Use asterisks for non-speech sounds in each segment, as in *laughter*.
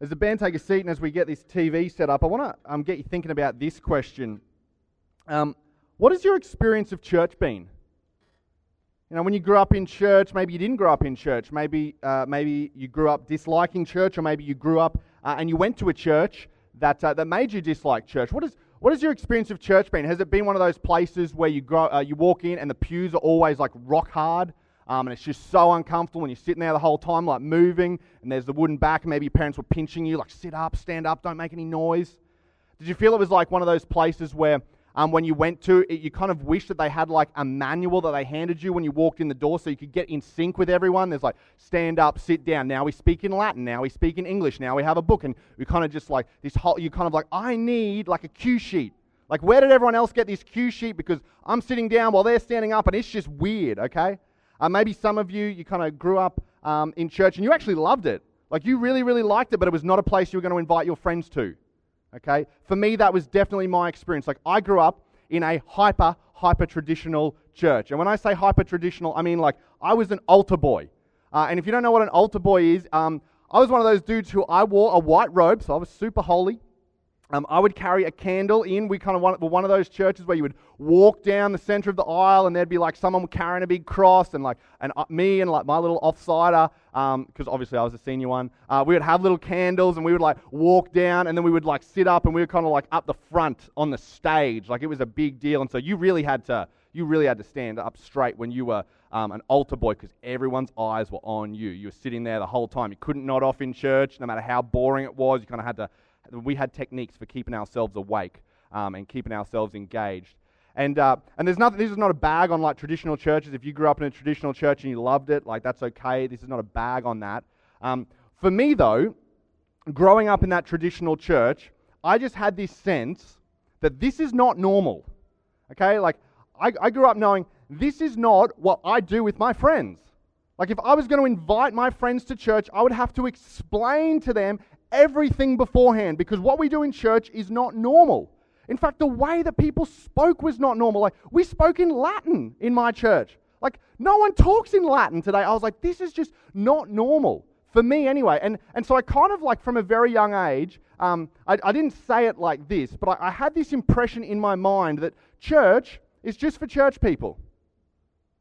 As the band take a seat and as we get this TV set up, I want to um, get you thinking about this question. Um, what has your experience of church been? You know, when you grew up in church, maybe you didn't grow up in church. Maybe, uh, maybe you grew up disliking church, or maybe you grew up uh, and you went to a church that, uh, that made you dislike church. What, is, what has your experience of church been? Has it been one of those places where you, grow, uh, you walk in and the pews are always like rock hard? Um, and it's just so uncomfortable and you're sitting there the whole time, like moving, and there's the wooden back, and maybe your parents were pinching you, like sit up, stand up, don't make any noise. Did you feel it was like one of those places where um, when you went to it, you kind of wish that they had like a manual that they handed you when you walked in the door so you could get in sync with everyone? There's like stand up, sit down. Now we speak in Latin. Now we speak in English. Now we have a book. And we kind of just like this whole, you kind of like, I need like a cue sheet. Like, where did everyone else get this cue sheet? Because I'm sitting down while they're standing up and it's just weird, okay? Uh, maybe some of you, you kind of grew up um, in church and you actually loved it. Like you really, really liked it, but it was not a place you were going to invite your friends to. Okay? For me, that was definitely my experience. Like I grew up in a hyper, hyper traditional church. And when I say hyper traditional, I mean like I was an altar boy. Uh, and if you don't know what an altar boy is, um, I was one of those dudes who I wore a white robe, so I was super holy. Um, I would carry a candle in. We kind of were one of those churches where you would walk down the center of the aisle and there'd be like someone carrying a big cross and like and uh, me and like my little offsider, because um, obviously I was a senior one. Uh, we would have little candles and we would like walk down and then we would like sit up and we were kind of like up the front on the stage, like it was a big deal. And so you really had to you really had to stand up straight when you were um, an altar boy because everyone's eyes were on you. You were sitting there the whole time. You couldn't nod off in church, no matter how boring it was. You kind of had to we had techniques for keeping ourselves awake um, and keeping ourselves engaged. And, uh, and there's nothing, this is not a bag on like traditional churches. If you grew up in a traditional church and you loved it, like that's okay. This is not a bag on that. Um, for me, though, growing up in that traditional church, I just had this sense that this is not normal. Okay? Like, I, I grew up knowing this is not what I do with my friends. Like, if I was going to invite my friends to church, I would have to explain to them everything beforehand because what we do in church is not normal. In fact, the way that people spoke was not normal. Like, we spoke in Latin in my church. Like, no one talks in Latin today. I was like, this is just not normal. For me, anyway. And, and so I kind of like, from a very young age, um, I, I, didn't say it like this, but I, I had this impression in my mind that church is just for church people.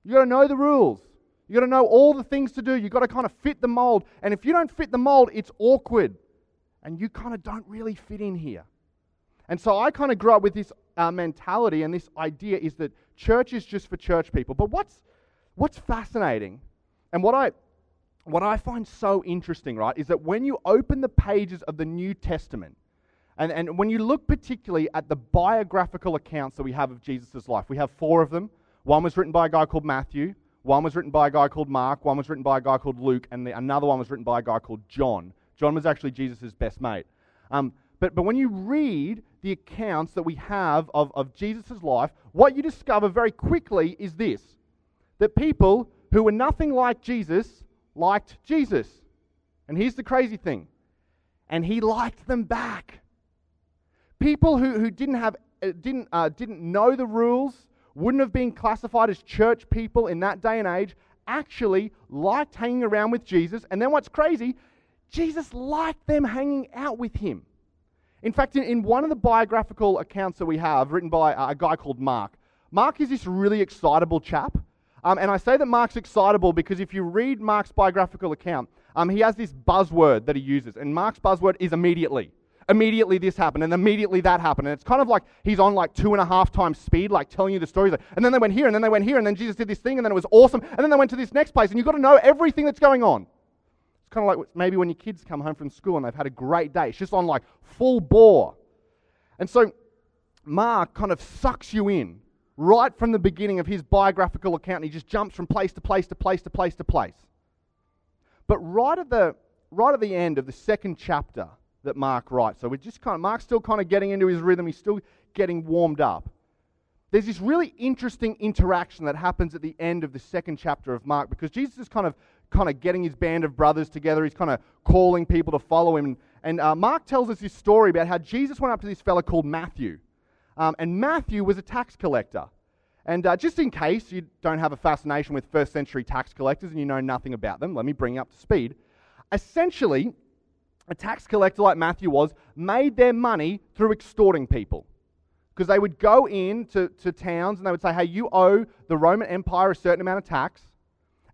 You got to know the rules. You got to know all the things to do. You got to kind of fit the mold. And if you don't fit the mold, it's awkward and you kind of don't really fit in here. And so I kind of grew up with this uh, mentality and this idea is that church is just for church people. But what's, what's fascinating and what I, what I find so interesting, right, is that when you open the pages of the New Testament, and, and when you look particularly at the biographical accounts that we have of Jesus' life, we have four of them. One was written by a guy called Matthew, one was written by a guy called Mark, one was written by a guy called Luke, and the, another one was written by a guy called John. John was actually Jesus' best mate. Um, but, but when you read the accounts that we have of, of Jesus' life, what you discover very quickly is this that people who were nothing like Jesus liked Jesus. And here's the crazy thing and he liked them back. People who, who didn't, have, uh, didn't, uh, didn't know the rules, wouldn't have been classified as church people in that day and age, actually liked hanging around with Jesus. And then what's crazy Jesus liked them hanging out with him. In fact, in, in one of the biographical accounts that we have, written by a guy called Mark, Mark is this really excitable chap. Um, and I say that Mark's excitable because if you read Mark's biographical account, um, he has this buzzword that he uses. And Mark's buzzword is immediately. Immediately this happened, and immediately that happened. And it's kind of like he's on like two and a half times speed, like telling you the stories. And then they went here, and then they went here, and then Jesus did this thing, and then it was awesome. And then they went to this next place, and you've got to know everything that's going on kind of like maybe when your kids come home from school and they've had a great day. It's just on like full bore. And so Mark kind of sucks you in right from the beginning of his biographical account. He just jumps from place to place to place to place to place. But right at the right at the end of the second chapter that Mark writes, so we're just kind of Mark's still kind of getting into his rhythm. He's still getting warmed up. There's this really interesting interaction that happens at the end of the second chapter of Mark because Jesus is kind of kind of getting his band of brothers together. He's kind of calling people to follow him. And uh, Mark tells us this story about how Jesus went up to this fellow called Matthew. Um, and Matthew was a tax collector. And uh, just in case you don't have a fascination with first century tax collectors and you know nothing about them, let me bring you up to speed. Essentially, a tax collector like Matthew was made their money through extorting people. Because they would go in to, to towns and they would say, hey, you owe the Roman Empire a certain amount of tax.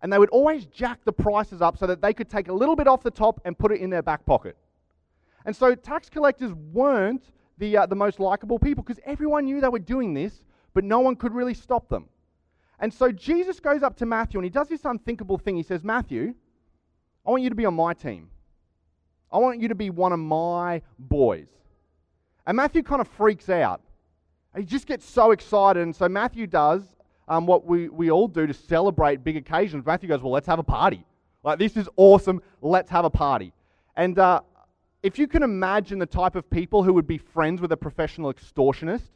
And they would always jack the prices up so that they could take a little bit off the top and put it in their back pocket. And so tax collectors weren't the, uh, the most likable people because everyone knew they were doing this, but no one could really stop them. And so Jesus goes up to Matthew and he does this unthinkable thing. He says, Matthew, I want you to be on my team. I want you to be one of my boys. And Matthew kind of freaks out. He just gets so excited. And so Matthew does um, what we, we all do to celebrate big occasions. Matthew goes, Well, let's have a party. Like, this is awesome. Let's have a party. And uh, if you can imagine the type of people who would be friends with a professional extortionist,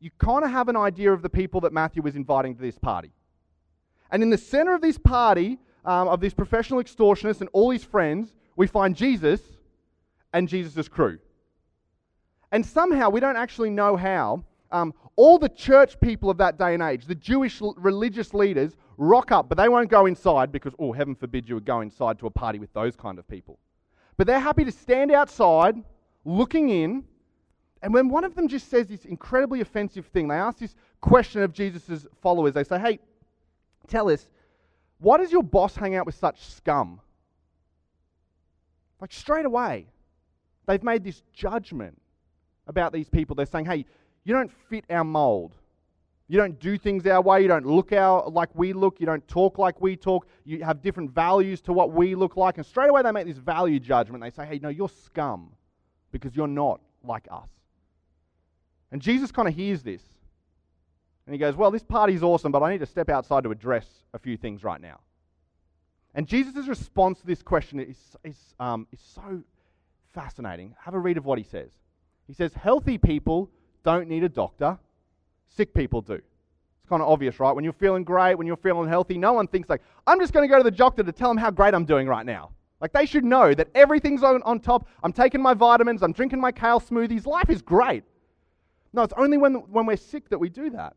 you kind of have an idea of the people that Matthew was inviting to this party. And in the center of this party, um, of this professional extortionist and all his friends, we find Jesus and Jesus' crew. And somehow, we don't actually know how, um, all the church people of that day and age, the Jewish religious leaders, rock up, but they won't go inside because, oh, heaven forbid you would go inside to a party with those kind of people. But they're happy to stand outside, looking in, and when one of them just says this incredibly offensive thing, they ask this question of Jesus' followers. They say, Hey, tell us, why does your boss hang out with such scum? Like straight away, they've made this judgment about these people. They're saying, hey, you don't fit our mold. You don't do things our way. You don't look our, like we look. You don't talk like we talk. You have different values to what we look like. And straight away, they make this value judgment. They say, hey, no, you're scum because you're not like us. And Jesus kind of hears this. And he goes, Well, this party's awesome, but I need to step outside to address a few things right now. And Jesus' response to this question is, is, um, is so fascinating. Have a read of what he says. He says, Healthy people don't need a doctor, sick people do. It's kind of obvious, right? When you're feeling great, when you're feeling healthy, no one thinks, like, I'm just going to go to the doctor to tell them how great I'm doing right now. Like, they should know that everything's on, on top. I'm taking my vitamins, I'm drinking my kale smoothies. Life is great. No, it's only when, when we're sick that we do that.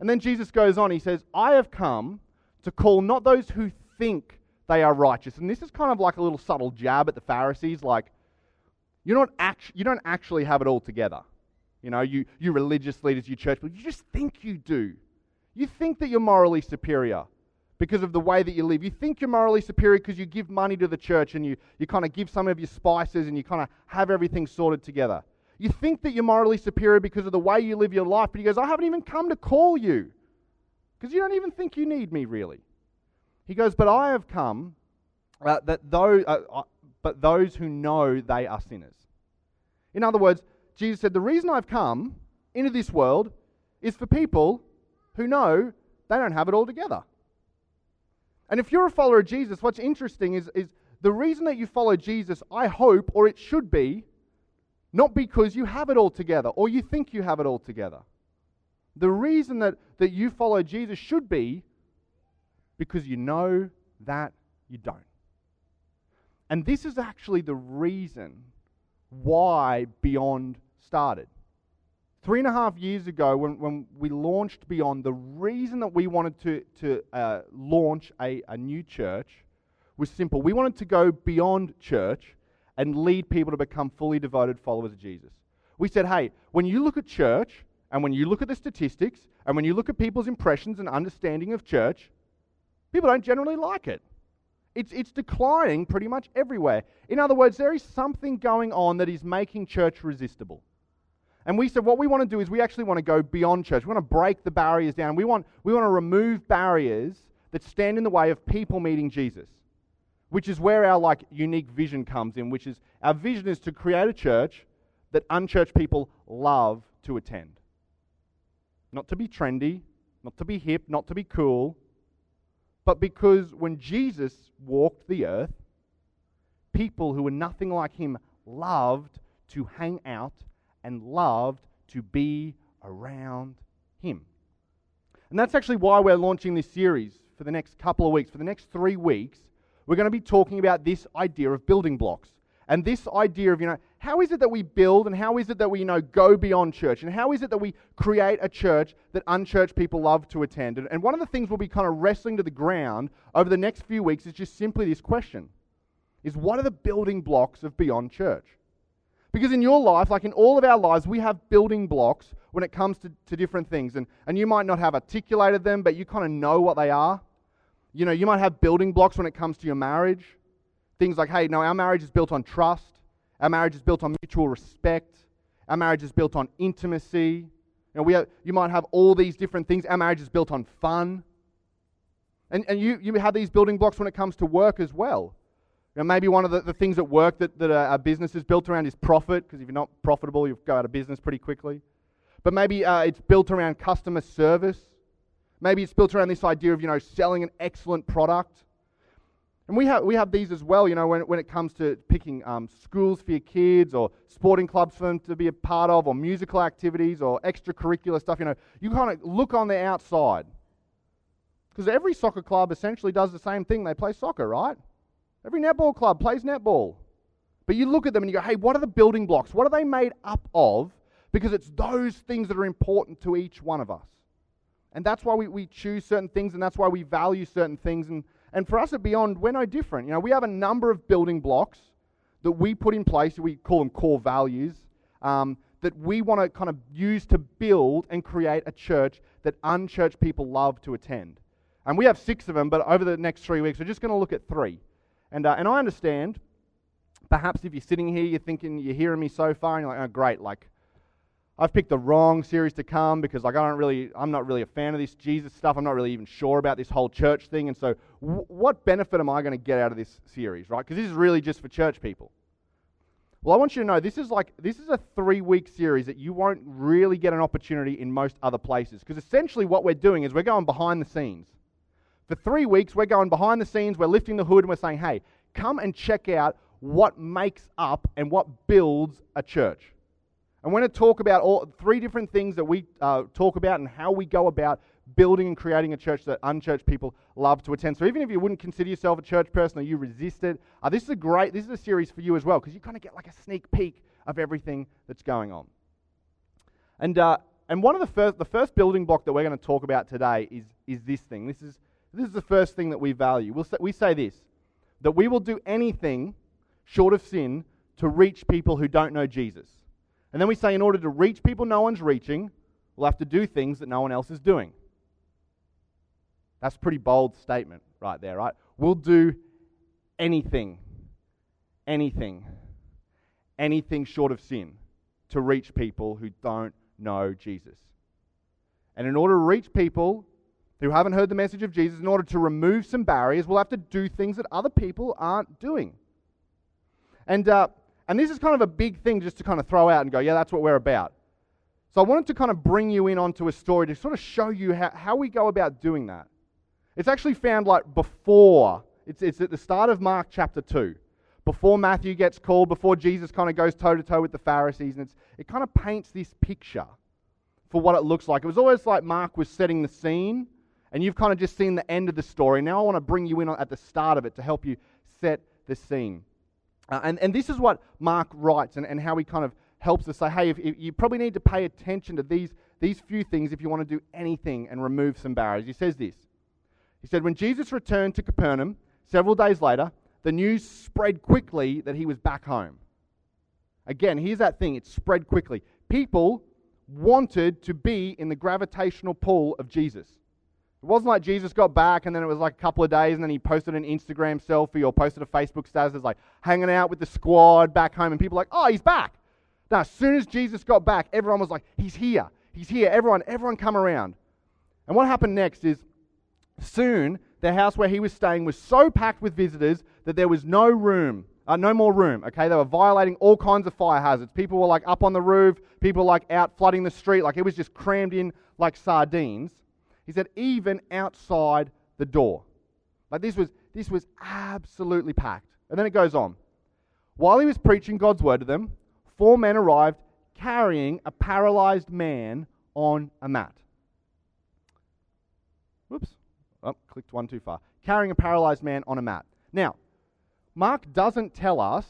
And then Jesus goes on, he says, I have come to call not those who think they are righteous. And this is kind of like a little subtle jab at the Pharisees, like, you're not act- you don't actually have it all together. You know, you, you religious leaders, you church people, you just think you do. You think that you're morally superior because of the way that you live. You think you're morally superior because you give money to the church and you, you kind of give some of your spices and you kind of have everything sorted together. You think that you're morally superior because of the way you live your life, but he goes, I haven't even come to call you because you don't even think you need me, really. He goes, But I have come uh, that those, uh, uh, but those who know they are sinners. In other words, Jesus said, The reason I've come into this world is for people who know they don't have it all together. And if you're a follower of Jesus, what's interesting is, is the reason that you follow Jesus, I hope, or it should be, not because you have it all together or you think you have it all together. The reason that, that you follow Jesus should be because you know that you don't. And this is actually the reason why Beyond started. Three and a half years ago, when, when we launched Beyond, the reason that we wanted to, to uh, launch a, a new church was simple. We wanted to go beyond church and lead people to become fully devoted followers of Jesus. We said, hey, when you look at church, and when you look at the statistics, and when you look at people's impressions and understanding of church, people don't generally like it. It's, it's declining pretty much everywhere. In other words, there is something going on that is making church resistible. And we said what we want to do is we actually want to go beyond church. We want to break the barriers down. We want, we want to remove barriers that stand in the way of people meeting Jesus, which is where our like unique vision comes in, which is our vision is to create a church that unchurched people love to attend. Not to be trendy, not to be hip, not to be cool, but because when Jesus walked the earth, people who were nothing like him loved to hang out and loved to be around him. And that's actually why we're launching this series for the next couple of weeks. For the next three weeks, we're going to be talking about this idea of building blocks. And this idea of, you know, how is it that we build and how is it that we, you know, go beyond church? And how is it that we create a church that unchurched people love to attend? And, and one of the things we'll be kind of wrestling to the ground over the next few weeks is just simply this question is what are the building blocks of Beyond Church? Because in your life, like in all of our lives, we have building blocks when it comes to, to different things. And, and you might not have articulated them, but you kind of know what they are. You know, you might have building blocks when it comes to your marriage. Things like, hey, no, our marriage is built on trust. Our marriage is built on mutual respect. Our marriage is built on intimacy. You, know, we have, you might have all these different things. Our marriage is built on fun. And, and you, you have these building blocks when it comes to work as well. You know, maybe one of the, the things at work that, that a business is built around is profit, because if you're not profitable, you'll go out of business pretty quickly. But maybe uh, it's built around customer service. Maybe it's built around this idea of, you know, selling an excellent product. And we have, we have these as well, you know, when, when it comes to picking um, schools for your kids or sporting clubs for them to be a part of or musical activities or extracurricular stuff, you know, you kind of look on the outside because every soccer club essentially does the same thing. They play soccer, right? Every netball club plays netball. But you look at them and you go, hey, what are the building blocks? What are they made up of? Because it's those things that are important to each one of us. And that's why we, we choose certain things and that's why we value certain things. And, and for us at Beyond, we're no different. You know, we have a number of building blocks that we put in place, we call them core values, um, that we want to kind of use to build and create a church that unchurched people love to attend. And we have six of them, but over the next three weeks, we're just going to look at three. And, uh, and I understand, perhaps if you're sitting here, you're thinking, you're hearing me so far, and you're like, oh, great, like, I've picked the wrong series to come because like I don't really, I'm not really a fan of this Jesus stuff. I'm not really even sure about this whole church thing. And so, w- what benefit am I going to get out of this series, right? Because this is really just for church people. Well, I want you to know this is like this is a three-week series that you won't really get an opportunity in most other places. Because essentially, what we're doing is we're going behind the scenes. For three weeks, we're going behind the scenes, we're lifting the hood, and we're saying, hey, come and check out what makes up and what builds a church. And we're going to talk about all three different things that we uh, talk about and how we go about building and creating a church that unchurched people love to attend. So even if you wouldn't consider yourself a church person or you resist it, uh, this is a great, this is a series for you as well because you kind of get like a sneak peek of everything that's going on. And, uh, and one of the first, the first building block that we're going to talk about today is, is this thing. This is this is the first thing that we value. We'll say, we say this that we will do anything short of sin to reach people who don't know Jesus. And then we say, in order to reach people no one's reaching, we'll have to do things that no one else is doing. That's a pretty bold statement right there, right? We'll do anything, anything, anything short of sin to reach people who don't know Jesus. And in order to reach people who haven't heard the message of Jesus, in order to remove some barriers, will have to do things that other people aren't doing. And, uh, and this is kind of a big thing just to kind of throw out and go, yeah, that's what we're about. So I wanted to kind of bring you in onto a story to sort of show you how, how we go about doing that. It's actually found like before, it's, it's at the start of Mark chapter 2. Before Matthew gets called, before Jesus kind of goes toe to toe with the Pharisees, and it's, it kind of paints this picture for what it looks like. It was always like Mark was setting the scene, and you've kind of just seen the end of the story. Now I want to bring you in at the start of it to help you set the scene. Uh, and, and this is what Mark writes and, and how he kind of helps us say, hey, if, if you probably need to pay attention to these, these few things if you want to do anything and remove some barriers. He says this. He said, When Jesus returned to Capernaum several days later, the news spread quickly that he was back home. Again, here's that thing it spread quickly. People wanted to be in the gravitational pull of Jesus. It wasn't like Jesus got back and then it was like a couple of days and then he posted an Instagram selfie or posted a Facebook status like hanging out with the squad back home and people like, oh, he's back. Now, as soon as Jesus got back, everyone was like, he's here. He's here. Everyone, everyone come around. And what happened next is soon the house where he was staying was so packed with visitors that there was no room, uh, no more room. Okay, they were violating all kinds of fire hazards. People were like up on the roof, people were like out flooding the street, like it was just crammed in like sardines. He said, even outside the door. Like this was, this was absolutely packed. And then it goes on. While he was preaching God's word to them, four men arrived carrying a paralyzed man on a mat. Whoops. Oh, clicked one too far. Carrying a paralyzed man on a mat. Now, Mark doesn't tell us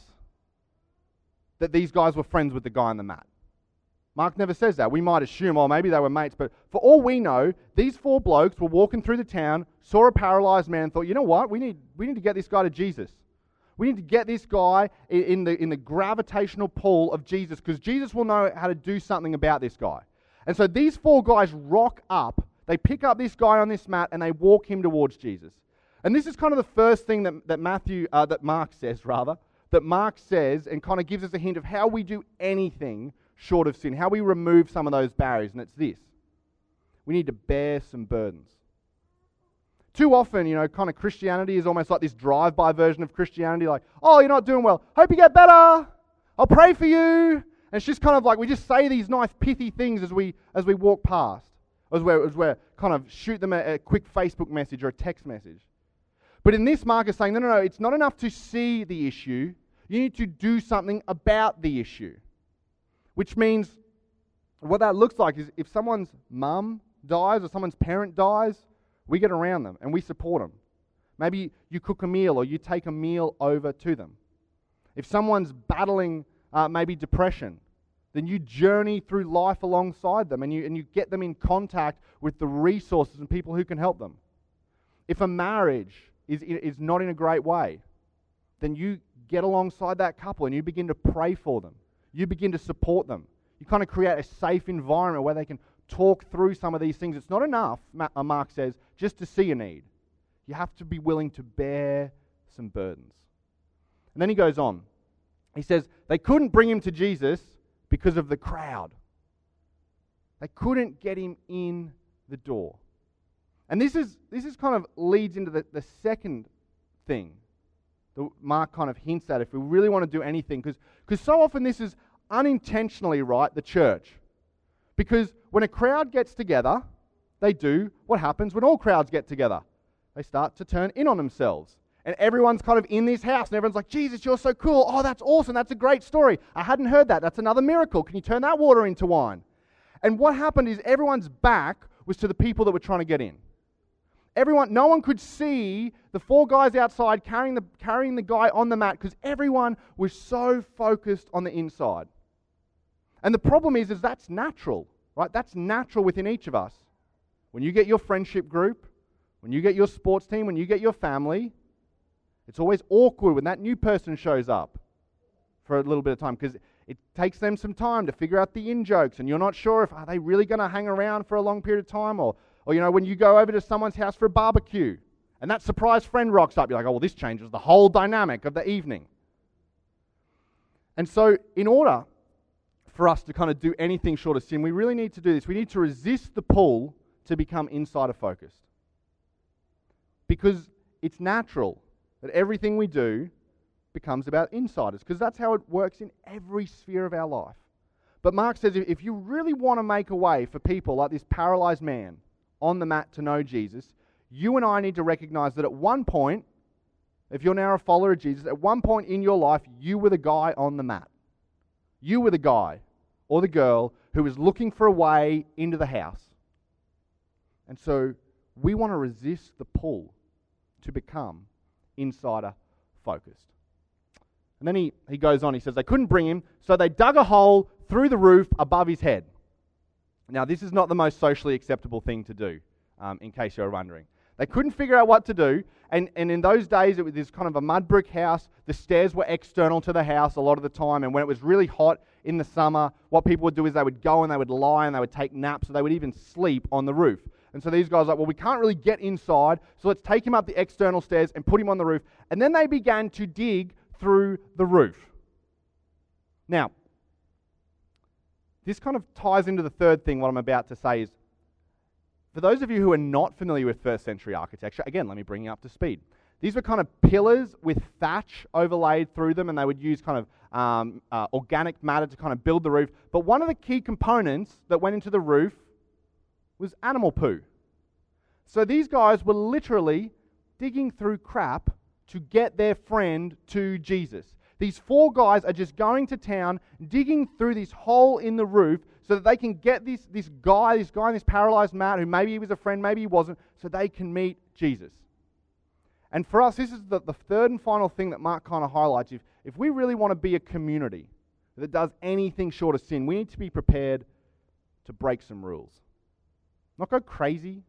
that these guys were friends with the guy on the mat. Mark never says that. We might assume, oh, maybe they were mates, but for all we know, these four blokes were walking through the town, saw a paralyzed man, thought, you know what, we need, we need to get this guy to Jesus. We need to get this guy in the, in the gravitational pull of Jesus because Jesus will know how to do something about this guy. And so these four guys rock up, they pick up this guy on this mat, and they walk him towards Jesus. And this is kind of the first thing that, that Matthew, uh, that Mark says, rather, that Mark says and kind of gives us a hint of how we do anything short of sin, how we remove some of those barriers. And it's this we need to bear some burdens. Too often, you know, kind of Christianity is almost like this drive by version of Christianity, like, oh, you're not doing well. Hope you get better. I'll pray for you. And it's just kind of like we just say these nice, pithy things as we, as we walk past, as we're, as we're kind of shoot them a, a quick Facebook message or a text message. But in this, Mark is saying, no, no, no, it's not enough to see the issue. You need to do something about the issue. Which means what that looks like is if someone's mum dies or someone's parent dies, we get around them and we support them. Maybe you cook a meal or you take a meal over to them. If someone's battling uh, maybe depression, then you journey through life alongside them and you, and you get them in contact with the resources and people who can help them. If a marriage is, is not in a great way, then you get alongside that couple and you begin to pray for them. You begin to support them. You kind of create a safe environment where they can talk through some of these things. It's not enough, uh, Mark says, just to see a need. You have to be willing to bear some burdens. And then he goes on. He says, they couldn't bring him to Jesus because of the crowd. They couldn't get him in the door. And this is, this is kind of leads into the, the second thing Mark kind of hints at if we really want to do anything. Because so often this is unintentionally, right, the church. Because when a crowd gets together, they do what happens when all crowds get together. They start to turn in on themselves. And everyone's kind of in this house, and everyone's like, Jesus, you're so cool. Oh, that's awesome. That's a great story. I hadn't heard that. That's another miracle. Can you turn that water into wine? And what happened is everyone's back was to the people that were trying to get in. Everyone, no one could see the four guys outside carrying the, carrying the guy on the mat because everyone was so focused on the inside. And the problem is, is that's natural, right? That's natural within each of us. When you get your friendship group, when you get your sports team, when you get your family, it's always awkward when that new person shows up for a little bit of time because it takes them some time to figure out the in jokes, and you're not sure if are they really going to hang around for a long period of time, or, or you know when you go over to someone's house for a barbecue, and that surprise friend rocks up, you're like, oh well, this changes the whole dynamic of the evening. And so, in order for us to kind of do anything short of sin, we really need to do this. We need to resist the pull to become insider focused. Because it's natural that everything we do becomes about insiders, because that's how it works in every sphere of our life. But Mark says if you really want to make a way for people like this paralyzed man on the mat to know Jesus, you and I need to recognize that at one point, if you're now a follower of Jesus, at one point in your life, you were the guy on the mat. You were the guy or the girl who was looking for a way into the house. And so we want to resist the pull to become insider focused. And then he, he goes on, he says, They couldn't bring him, so they dug a hole through the roof above his head. Now, this is not the most socially acceptable thing to do, um, in case you're wondering. They couldn't figure out what to do, and, and in those days, it was this kind of a mud brick house. The stairs were external to the house a lot of the time, and when it was really hot in the summer, what people would do is they would go and they would lie and they would take naps, or they would even sleep on the roof. And so these guys are like, well, we can't really get inside, so let's take him up the external stairs and put him on the roof. And then they began to dig through the roof. Now, this kind of ties into the third thing, what I'm about to say is for those of you who are not familiar with first century architecture, again, let me bring you up to speed. These were kind of pillars with thatch overlaid through them, and they would use kind of um, uh, organic matter to kind of build the roof. But one of the key components that went into the roof was animal poo. So these guys were literally digging through crap to get their friend to Jesus. These four guys are just going to town, digging through this hole in the roof so that they can get this, this guy, this guy, this paralyzed man, who maybe he was a friend, maybe he wasn't, so they can meet Jesus. And for us, this is the, the third and final thing that Mark kind of highlights. If, if we really want to be a community that does anything short of sin, we need to be prepared to break some rules. Not go crazy,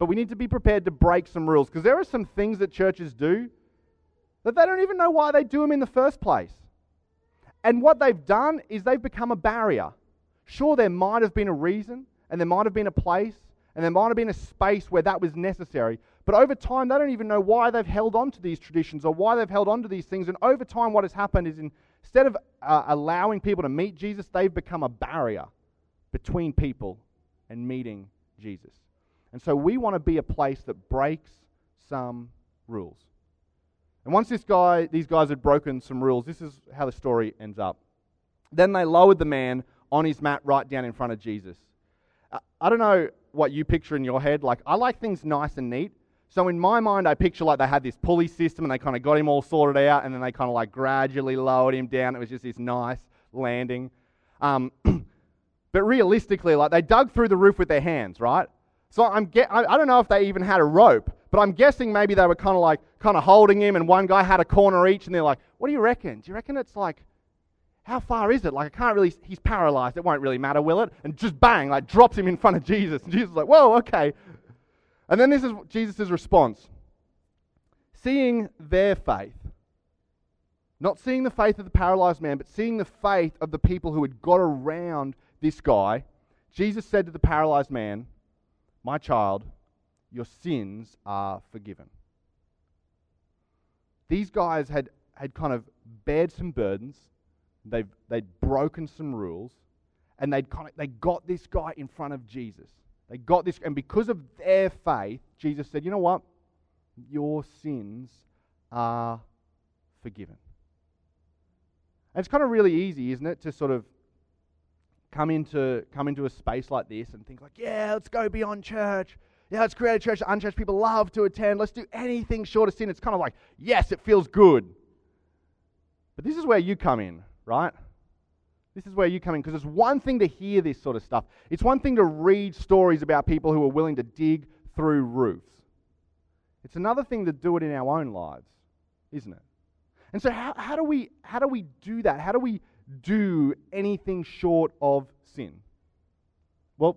but we need to be prepared to break some rules because there are some things that churches do that they don't even know why they do them in the first place. And what they've done is they've become a barrier. Sure, there might have been a reason, and there might have been a place, and there might have been a space where that was necessary. But over time, they don't even know why they've held on to these traditions or why they've held on to these things. And over time, what has happened is in, instead of uh, allowing people to meet Jesus, they've become a barrier between people and meeting Jesus. And so we want to be a place that breaks some rules. And once this guy, these guys had broken some rules, this is how the story ends up. Then they lowered the man on his mat right down in front of Jesus. I don't know what you picture in your head. Like, I like things nice and neat. So in my mind, I picture like they had this pulley system and they kind of got him all sorted out and then they kind of like gradually lowered him down. It was just this nice landing. Um, *clears throat* but realistically, like they dug through the roof with their hands, right? So I'm get, I, I don't know if they even had a rope, but I'm guessing maybe they were kind of like kind of holding him and one guy had a corner each and they're like, what do you reckon? Do you reckon it's like how far is it? Like, I can't really, he's paralyzed. It won't really matter, will it? And just bang, like, drops him in front of Jesus. And Jesus is like, whoa, okay. And then this is Jesus' response seeing their faith, not seeing the faith of the paralyzed man, but seeing the faith of the people who had got around this guy, Jesus said to the paralyzed man, My child, your sins are forgiven. These guys had, had kind of bared some burdens, they've, they'd broken some rules, and they'd kind of, they got this guy in front of Jesus. They got this, and because of their faith, Jesus said, You know what? Your sins are forgiven. And it's kind of really easy, isn't it, to sort of come into, come into a space like this and think like, yeah, let's go beyond church. Yeah, let's create a church that unchurched people love to attend. Let's do anything short of sin. It's kind of like, yes, it feels good. But this is where you come in, right? This is where you come in because it's one thing to hear this sort of stuff. It's one thing to read stories about people who are willing to dig through roofs. It's another thing to do it in our own lives, isn't it? And so how, how do we how do we do that? How do we do anything short of sin? Well,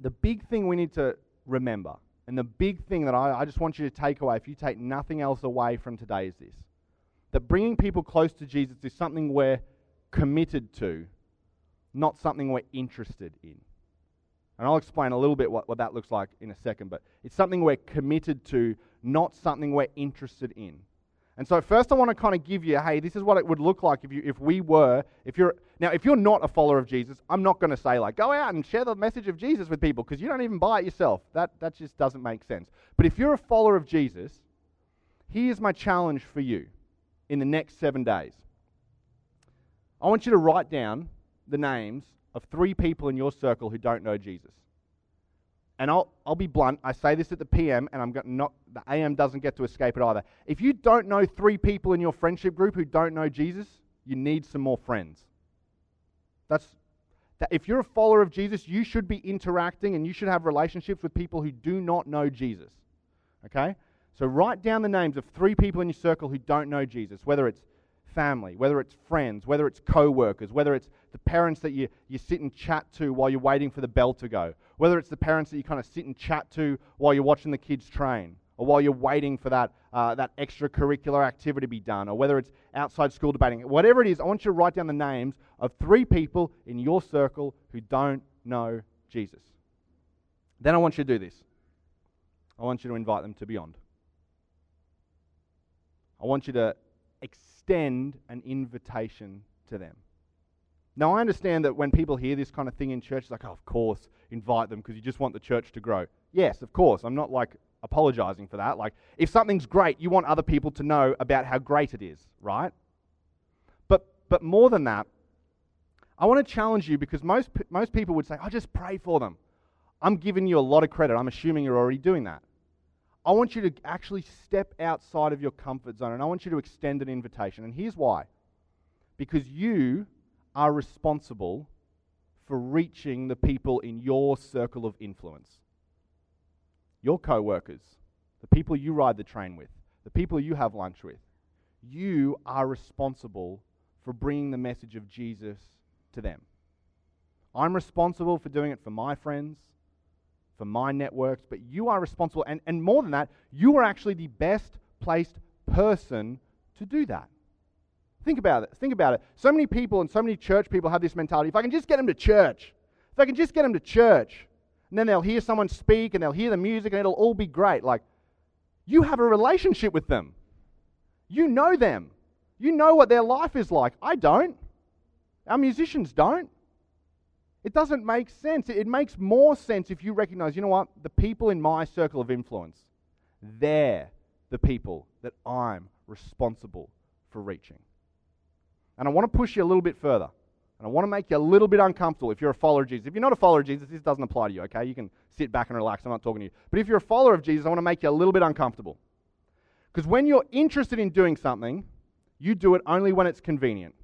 the big thing we need to remember, and the big thing that I, I just want you to take away, if you take nothing else away from today, is this that bringing people close to Jesus is something we're committed to, not something we're interested in. And I'll explain a little bit what, what that looks like in a second, but it's something we're committed to, not something we're interested in. And so first I want to kind of give you, hey, this is what it would look like if you if we were, if you're now if you're not a follower of Jesus, I'm not going to say like go out and share the message of Jesus with people because you don't even buy it yourself. That that just doesn't make sense. But if you're a follower of Jesus, here's my challenge for you in the next 7 days. I want you to write down the names of three people in your circle who don't know Jesus. And I'll, I'll be blunt. I say this at the PM, and I'm not, the AM doesn't get to escape it either. If you don't know three people in your friendship group who don't know Jesus, you need some more friends. That's, that if you're a follower of Jesus, you should be interacting and you should have relationships with people who do not know Jesus. Okay? So write down the names of three people in your circle who don't know Jesus, whether it's family, whether it's friends, whether it's co workers, whether it's the parents that you, you sit and chat to while you're waiting for the bell to go, whether it's the parents that you kind of sit and chat to while you're watching the kids train, or while you're waiting for that, uh, that extracurricular activity to be done, or whether it's outside school debating, whatever it is, I want you to write down the names of three people in your circle who don't know Jesus. Then I want you to do this. I want you to invite them to Beyond. I want you to extend an invitation to them. Now, I understand that when people hear this kind of thing in church, it's like, oh, of course, invite them because you just want the church to grow. Yes, of course. I'm not like apologizing for that. Like, if something's great, you want other people to know about how great it is, right? But, but more than that, I want to challenge you because most, most people would say, I oh, just pray for them. I'm giving you a lot of credit. I'm assuming you're already doing that. I want you to actually step outside of your comfort zone and I want you to extend an invitation. And here's why because you are responsible for reaching the people in your circle of influence. Your co workers, the people you ride the train with, the people you have lunch with. You are responsible for bringing the message of Jesus to them. I'm responsible for doing it for my friends for my networks, but you are responsible. And, and more than that, you are actually the best placed person to do that. Think about it. Think about it. So many people and so many church people have this mentality if I can just get them to church, if I can just get them to church, and then they'll hear someone speak and they'll hear the music and it'll all be great. Like, you have a relationship with them, you know them, you know what their life is like. I don't. Our musicians don't. It doesn't make sense. It makes more sense if you recognize, you know what, the people in my circle of influence, they're the people that I'm responsible for reaching. And I want to push you a little bit further. And I want to make you a little bit uncomfortable if you're a follower of Jesus. If you're not a follower of Jesus, this doesn't apply to you, okay? You can sit back and relax. I'm not talking to you. But if you're a follower of Jesus, I want to make you a little bit uncomfortable. Because when you're interested in doing something, you do it only when it's convenient.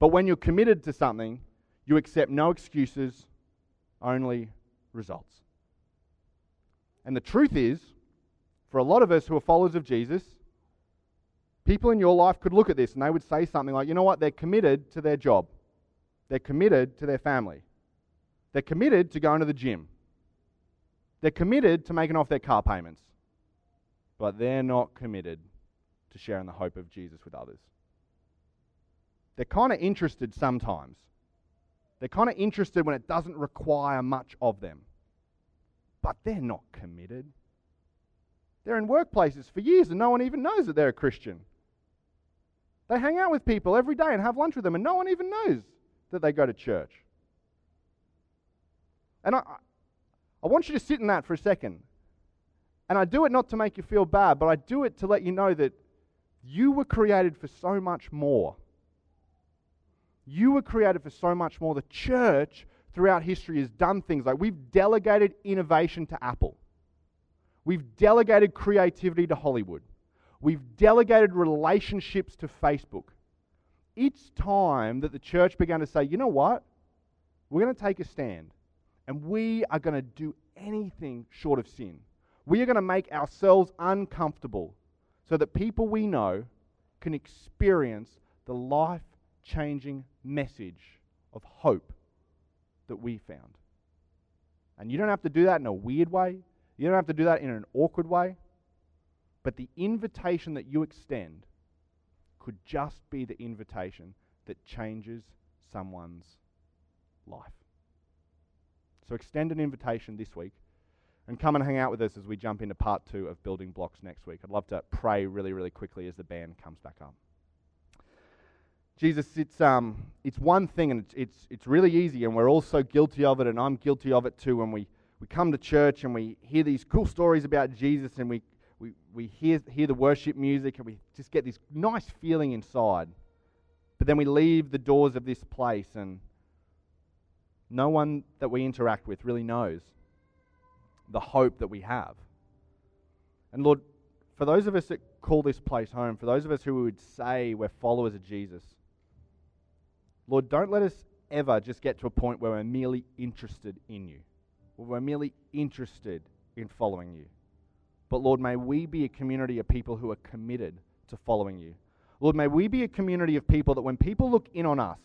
But when you're committed to something, you accept no excuses, only results. And the truth is, for a lot of us who are followers of Jesus, people in your life could look at this and they would say something like, you know what, they're committed to their job, they're committed to their family, they're committed to going to the gym, they're committed to making off their car payments, but they're not committed to sharing the hope of Jesus with others. They're kind of interested sometimes. They're kind of interested when it doesn't require much of them. But they're not committed. They're in workplaces for years and no one even knows that they're a Christian. They hang out with people every day and have lunch with them, and no one even knows that they go to church. And I, I want you to sit in that for a second. And I do it not to make you feel bad, but I do it to let you know that you were created for so much more. You were created for so much more. The church throughout history has done things like we've delegated innovation to Apple, we've delegated creativity to Hollywood, we've delegated relationships to Facebook. Each time that the church began to say, you know what? We're going to take a stand and we are going to do anything short of sin. We are going to make ourselves uncomfortable so that people we know can experience the life changing message of hope that we found. And you don't have to do that in a weird way, you don't have to do that in an awkward way. But the invitation that you extend could just be the invitation that changes someone's life. So extend an invitation this week and come and hang out with us as we jump into part two of building blocks next week. I'd love to pray really, really quickly as the band comes back up. Jesus, it's, um, it's one thing and it's, it's, it's really easy, and we're all so guilty of it, and I'm guilty of it too when we, we come to church and we hear these cool stories about Jesus and we, we, we hear, hear the worship music and we just get this nice feeling inside. But then we leave the doors of this place and no one that we interact with really knows the hope that we have. And Lord, for those of us that call this place home, for those of us who would say we're followers of Jesus, Lord, don't let us ever just get to a point where we're merely interested in you, where we're merely interested in following you. But Lord, may we be a community of people who are committed to following you. Lord, may we be a community of people that when people look in on us,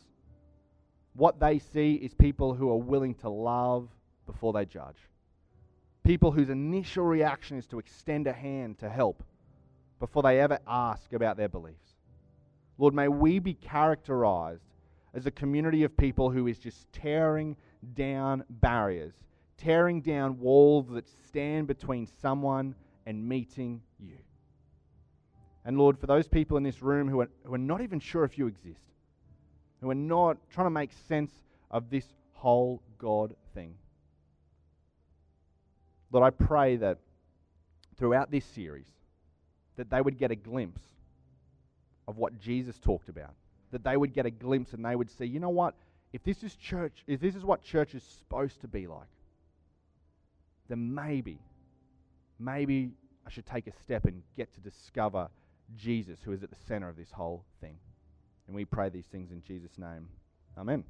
what they see is people who are willing to love before they judge. People whose initial reaction is to extend a hand to help before they ever ask about their beliefs. Lord, may we be characterized as a community of people who is just tearing down barriers, tearing down walls that stand between someone and meeting you. And Lord, for those people in this room who are, who are not even sure if you exist, who are not trying to make sense of this whole God thing, Lord, I pray that throughout this series, that they would get a glimpse of what Jesus talked about that they would get a glimpse and they would see, you know what? If this is church, if this is what church is supposed to be like, then maybe, maybe I should take a step and get to discover Jesus, who is at the center of this whole thing. And we pray these things in Jesus' name. Amen.